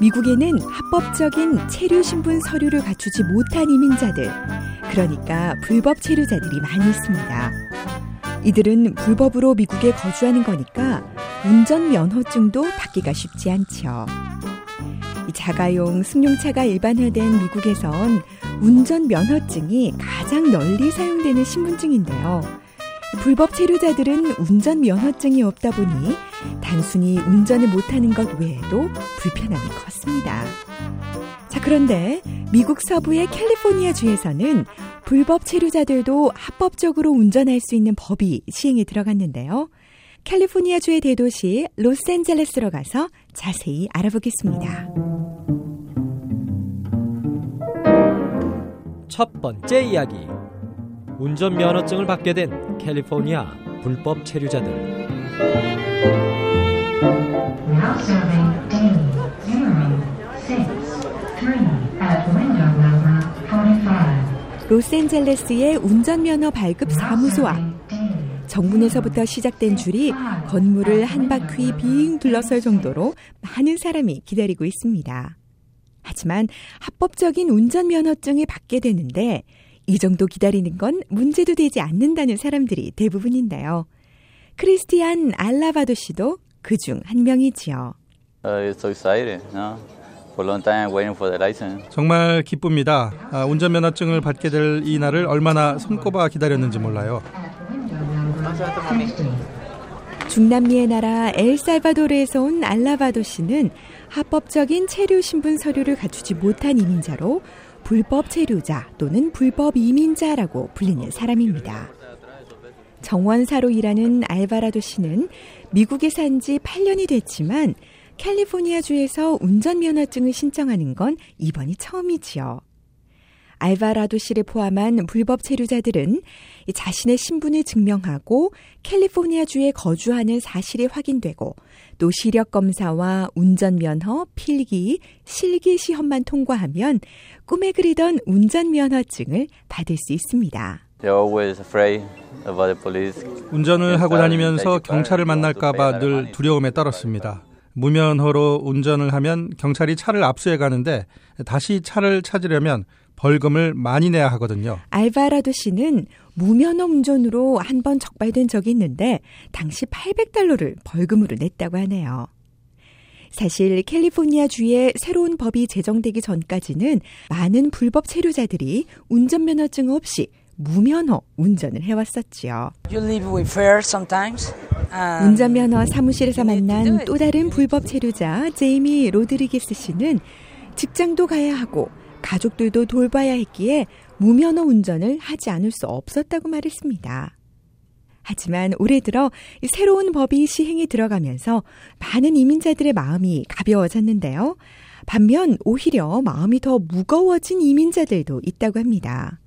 미국에는 합법적인 체류 신분 서류를 갖추지 못한 이민자들, 그러니까 불법 체류자들이 많이 있습니다. 이들은 불법으로 미국에 거주하는 거니까 운전 면허증도 받기가 쉽지 않죠. 자가용 승용차가 일반화된 미국에선 운전 면허증이 가장 널리 사용되는 신분증인데요. 불법 체류자들은 운전 면허증이 없다 보니 단순히 운전을 못하는 것 외에도 불편함이 컸습니다. 자, 그런데 미국 서부의 캘리포니아 주에서는 불법 체류자들도 합법적으로 운전할 수 있는 법이 시행에 들어갔는데요. 캘리포니아 주의 대도시 로스앤젤레스로 가서 자세히 알아보겠습니다. 첫 번째 이야기. 운전면허증을 받게 된 캘리포니아 불법 체류자들. 로스앤젤레스의 운전면허 발급 사무소 앞. 정문에서부터 시작된 줄이 건물을 한 바퀴 빙 둘러설 정도로 많은 사람이 기다리고 있습니다. 하지만 합법적인 운전면허증을 받게 되는데 이 정도 기다리는 건 문제도 되지 않는다는 사람들이 대부분인데요. 크리스티안 알라바도 씨도 그 중 한 명이지요. 정말 기쁩니다. 아, 운전면허증을 받게 될 이 날을 얼마나 손꼽아 기다렸는지 몰라요. 중남미의 나라 엘살바도르에서 온 알라바도 씨는 합법적인 체류 신분 서류를 갖추지 못한 이민자로 불법 체류자 또는 불법 이민자라고 불리는 사람입니다. 정원사로 일하는 알바라도 씨는 미국에 산 지 8년이 됐지만 캘리포니아주에서 운전면허증을 신청하는 건 이번이 처음이지요. 알바라도 씨를 포함한 불법 체류자들은 자신의 신분을 증명하고 캘리포니아주에 거주하는 사실이 확인되고 또 시력 검사와 운전 면허, 필기, 실기 시험만 통과하면 꿈에 그리던 운전 면허증을 받을 수 있습니다. 운전을 하고 다니면서 경찰을 만날까봐 늘 두려움에 떨었습니다. 무면허로 운전을 하면 경찰이 차를 압수해 가는데 다시 차를 찾으려면 벌금을 많이 내야 하거든요. 알바라도 씨는 무면허 운전으로 한 번 적발된 적이 있는데 당시 800달러를 벌금으로 냈다고 하네요. 사실 캘리포니아 주에 새로운 법이 제정되기 전까지는 많은 불법 체류자들이 운전면허증 없이 무면허 운전을 해왔었지요. 운전면허 사무실에서 만난 또 다른 불법 체류자 제이미 로드리게스 씨는 직장도 가야 하고 가족들도 돌봐야 했기에 무면허 운전을 하지 않을 수 없었다고 말했습니다. 하지만 올해 들어 새로운 법이 시행에 들어가면서 많은 이민자들의 마음이 가벼워졌는데요. 반면 오히려 마음이 더 무거워진 이민자들도 있다고 합니다.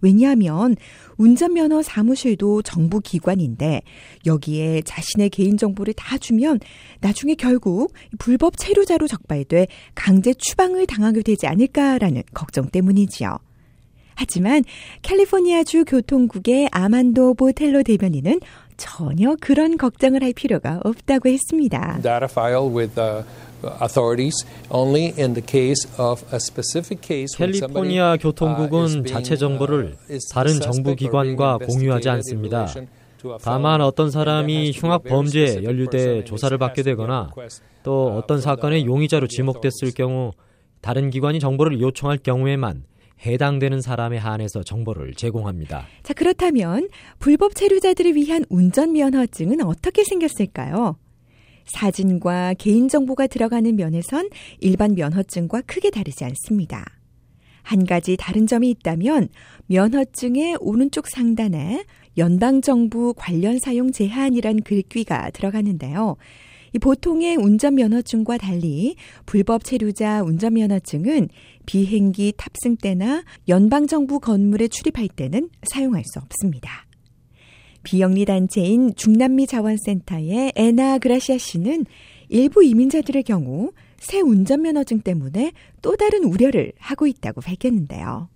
왜냐하면 운전면허 사무실도 정부 기관인데 여기에 자신의 개인정보를 다 주면 나중에 결국 불법 체류자로 적발돼 강제 추방을 당하게 되지 않을까라는 걱정 때문이지요. 하지만 캘리포니아주 교통국의 아만도 보텔로 대변인은 전혀 그런 걱정을 할 필요가 없다고 했습니다. 캘리포니아 교통국은 자체 정보를 다른 정부 기관과 공유하지 않습니다. 다만 어떤 사람이 흉악 범죄에 연루돼 조사를 받게 되거나 또 어떤 사건의 용의자로 지목됐을 경우 다른 기관이 정보를 요청할 경우에만 해당되는 사람에 한해서 정보를 제공합니다. 자, 그렇다면 불법 체류자들을 위한 운전면허증은 어떻게 생겼을까요? 사진과 개인정보가 들어가는 면에선 일반 면허증과 크게 다르지 않습니다. 한 가지 다른 점이 있다면 면허증의 오른쪽 상단에 연방정부 관련 사용 제한이란 글귀가 들어가는데요. 이 보통의 운전면허증과 달리 불법 체류자 운전면허증은 비행기 탑승 때나 연방정부 건물에 출입할 때는 사용할 수 없습니다. 비영리 단체인 중남미 자원센터의 에나 그라시아 씨는 일부 이민자들의 경우 새 운전면허증 때문에 또 다른 우려를 하고 있다고 밝혔는데요.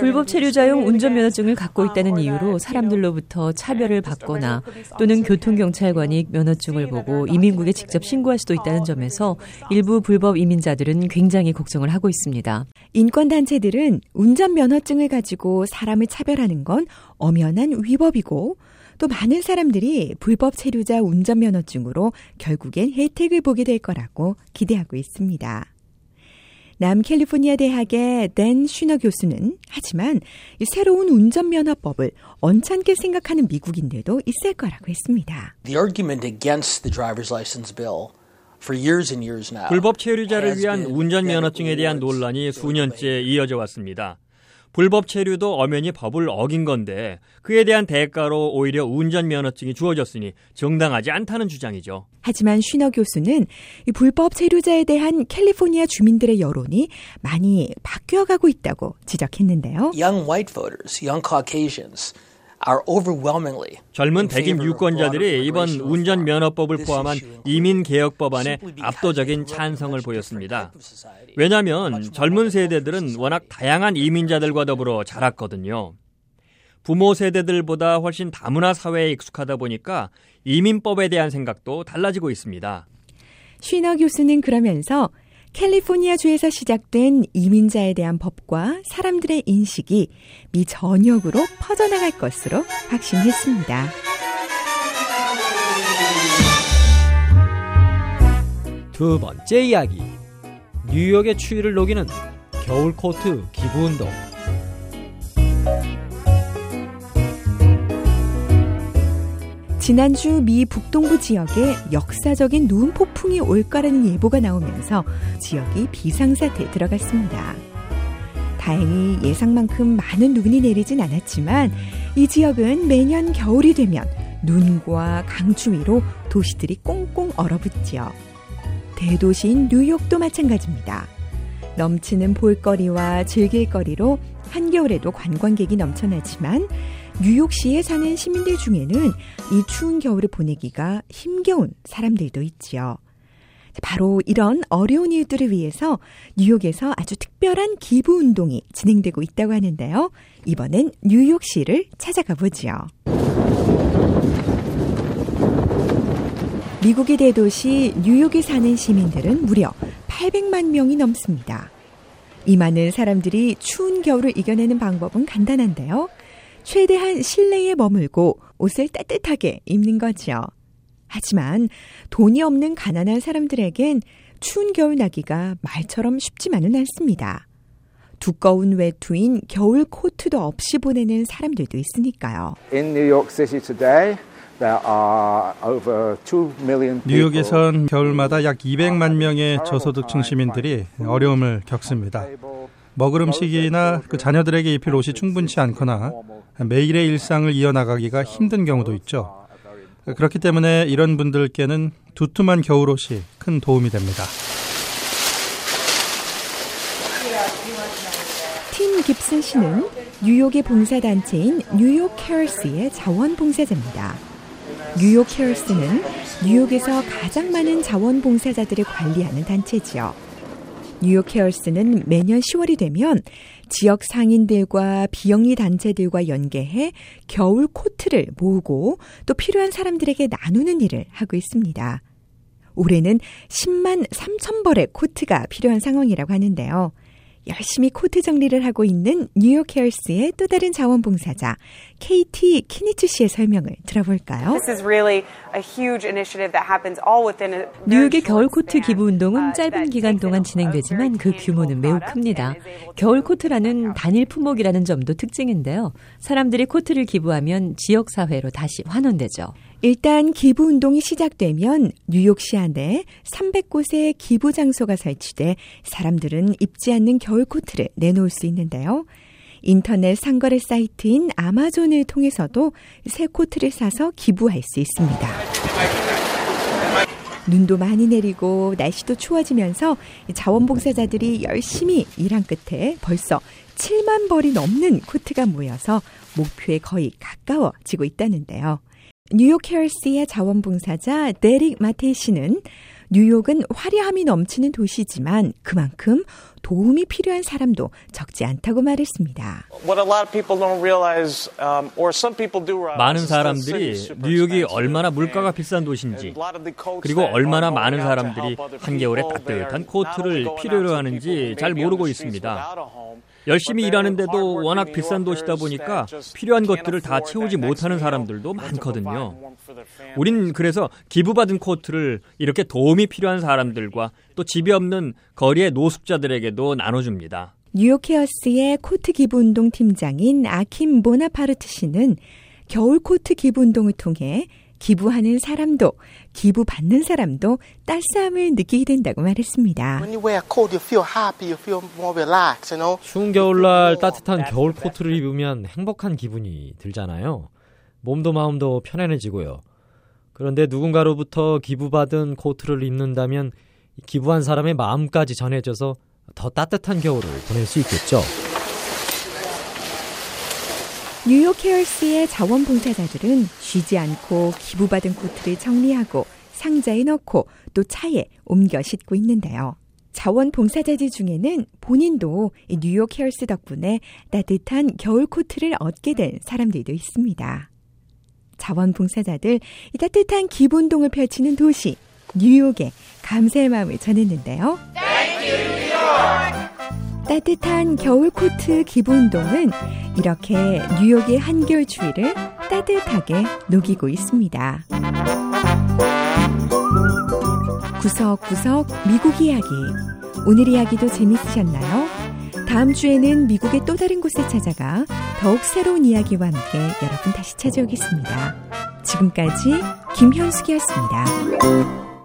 불법 체류자용 운전면허증을 갖고 있다는 이유로 사람들로부터 차별을 받거나 또는 교통경찰관이 면허증을 보고 이민국에 직접 신고할 수도 있다는 점에서 일부 불법 이민자들은 굉장히 걱정을 하고 있습니다. 인권단체들은 운전면허증을 가지고 사람을 차별하는 건 엄연한 위법이고 또 많은 사람들이 불법 체류자 운전면허증으로 결국엔 혜택을 보게 될 거라고 기대하고 있습니다. 남캘리포니아 대학의 댄 슈너 교수는 하지만 새로운 운전면허법을 언짢게 생각하는 미국인들도 있을 거라고 했습니다. The argument against the driver's license bill 불법 체류자를 위한 운전면허증에 대한 논란이 수년째 이어져 왔습니다. 불법 체류도 엄연히 법을 어긴 건데 그에 대한 대가로 오히려 운전면허증이 주어졌으니 정당하지 않다는 주장이죠. 하지만 쉬너 교수는 불법 체류자에 대한 캘리포니아 주민들의 여론이 많이 바뀌어가고 있다고 지적했는데요. Young white voters, young Caucasians 젊은 백인 유권자들이 이번 운전 면허법을 포함한 이민 개혁 법안에 압도적인 찬성을 보였습니다. 왜냐하면 젊은 세대들은 워낙 다양한 이민자들과 더불어 자랐거든요. 부모 세대들보다 훨씬 다문화 사회에 익숙하다 보니까 이민법에 대한 생각도 달라지고 있습니다. 쉬너 교수는 그러면서 캘리포니아 주에서 시작된 이민자에 대한 법과 사람들의 인식이 미 전역으로 퍼져나갈 것으로 확신했습니다. 두 번째 이야기. 뉴욕의 추위를 녹이는 겨울 코트 기부 운동. 지난주 미 북동부 지역에 역사적인 눈 폭풍이 올 거라는 예보가 나오면서 지역이 비상사태에 들어갔습니다. 다행히 예상만큼 많은 눈이 내리진 않았지만 이 지역은 매년 겨울이 되면 눈과 강추위로 도시들이 꽁꽁 얼어붙지요. 대도시인 뉴욕도 마찬가지입니다. 넘치는 볼거리와 즐길거리로 한겨울에도 관광객이 넘쳐나지만 뉴욕시에 사는 시민들 중에는 이 추운 겨울을 보내기가 힘겨운 사람들도 있지요. 바로 이런 어려운 이들을 위해서 뉴욕에서 아주 특별한 기부 운동이 진행되고 있다고 하는데요. 이번엔 뉴욕시를 찾아가 보지요. 미국의 대도시 뉴욕에 사는 시민들은 무려 800만 명이 넘습니다. 이 많은 사람들이 추운 겨울을 이겨내는 방법은 간단한데요. 최대한 실내에 머물고 옷을 따뜻하게 입는 거죠. 하지만 돈이 없는 가난한 사람들에겐 추운 겨울 나기가 말처럼 쉽지만은 않습니다. 두꺼운 외투인 겨울 코트도 없이 보내는 사람들도 있으니까요. 뉴욕에선 겨울마다 약 200만 명의 저소득층 시민들이 어려움을 겪습니다. 먹을 음식이나 그 자녀들에게 입힐 옷이 충분치 않거나 매일의 일상을 이어나가기가 힘든 경우도 있죠. 그렇기 때문에 이런 분들께는 두툼한 겨울옷이 큰 도움이 됩니다. 팀 깁슨 씨는 뉴욕의 봉사단체인 뉴욕 케어스의 자원봉사자입니다. 뉴욕 케어스는 뉴욕에서 가장 많은 자원봉사자들을 관리하는 단체지요. 뉴욕 케어스는 매년 10월이 되면 지역 상인들과 비영리 단체들과 연계해 겨울 코트를 모으고 또 필요한 사람들에게 나누는 일을 하고 있습니다. 올해는 10만 3천 벌의 코트가 필요한 상황이라고 하는데요. 열심히 코트 정리를 하고 있는 뉴욕 케어스의 또 다른 자원봉사자 KT 키니츠 씨의 설명을 들어볼까요? 뉴욕의 겨울 코트 기부 운동은 짧은 기간 동안 진행되지만 그 규모는 매우 큽니다. 겨울 코트라는 단일 품목이라는 점도 특징인데요. 사람들이 코트를 기부하면 지역 사회로 다시 환원되죠. 일단 기부 운동이 시작되면 뉴욕시 안에 300곳의 기부 장소가 설치돼 사람들은 입지 않는 겨울 코트를 내놓을 수 있는데요. 인터넷 상거래 사이트인 아마존을 통해서도 새 코트를 사서 기부할 수 있습니다. 눈도 많이 내리고 날씨도 추워지면서 자원봉사자들이 열심히 일한 끝에 벌써 7만 벌이 넘는 코트가 모여서 목표에 거의 가까워지고 있다는데요. 뉴욕 케어스의 자원봉사자 데릭 마테이 씨는 뉴욕은 화려함이 넘치는 도시지만 그만큼 도움이 필요한 사람도 적지 않다고 말했습니다. 많은 사람들이 뉴욕이 얼마나 물가가 비싼 도시인지 그리고 얼마나 많은 사람들이 한겨울에 따뜻한 코트를 필요로 하는지 잘 모르고 있습니다. 열심히 일하는데도 워낙 비싼 도시다 보니까 필요한 것들을 다 채우지 못하는 사람들도 많거든요. 우린 그래서 기부받은 코트를 이렇게 도움이 필요한 사람들과 또 집이 없는 거리의 노숙자들에게도 나눠줍니다. 뉴욕 케어스의 코트 기부 운동 팀장인 아킴 보나파르트 씨는 겨울 코트 기부 운동을 통해 기부하는 사람도 기부받는 사람도 따스함을 느끼게 된다고 말했습니다. 추운 겨울날 따뜻한 겨울 코트를 입으면 행복한 기분이 들잖아요. 몸도 마음도 편안해지고요. 그런데 누군가로부터 기부받은 코트를 입는다면 기부한 사람의 마음까지 전해져서 더 따뜻한 겨울을 보낼 수 있겠죠. 뉴욕 헤얼스의 자원봉사자들은 쉬지 않고 기부받은 코트를 정리하고 상자에 넣고 또 차에 옮겨 싣고 있는데요. 자원봉사자들 중에는 본인도 뉴욕 헤얼스 덕분에 따뜻한 겨울 코트를 얻게 된 사람들도 있습니다. 자원봉사자들 이 따뜻한 기본동을 펼치는 도시 뉴욕에 감사의 마음을 전했는데요. 따뜻한 겨울 코트 기본동은 이렇게 뉴욕의 한겨울 추위를 따뜻하게 녹이고 있습니다. 구석구석 미국 이야기. 오늘 이야기도 재밌으셨나요? 다음 주에는 미국의 또 다른 곳에 찾아가 더욱 새로운 이야기와 함께 여러분 다시 찾아오겠습니다. 지금까지 김현숙이었습니다.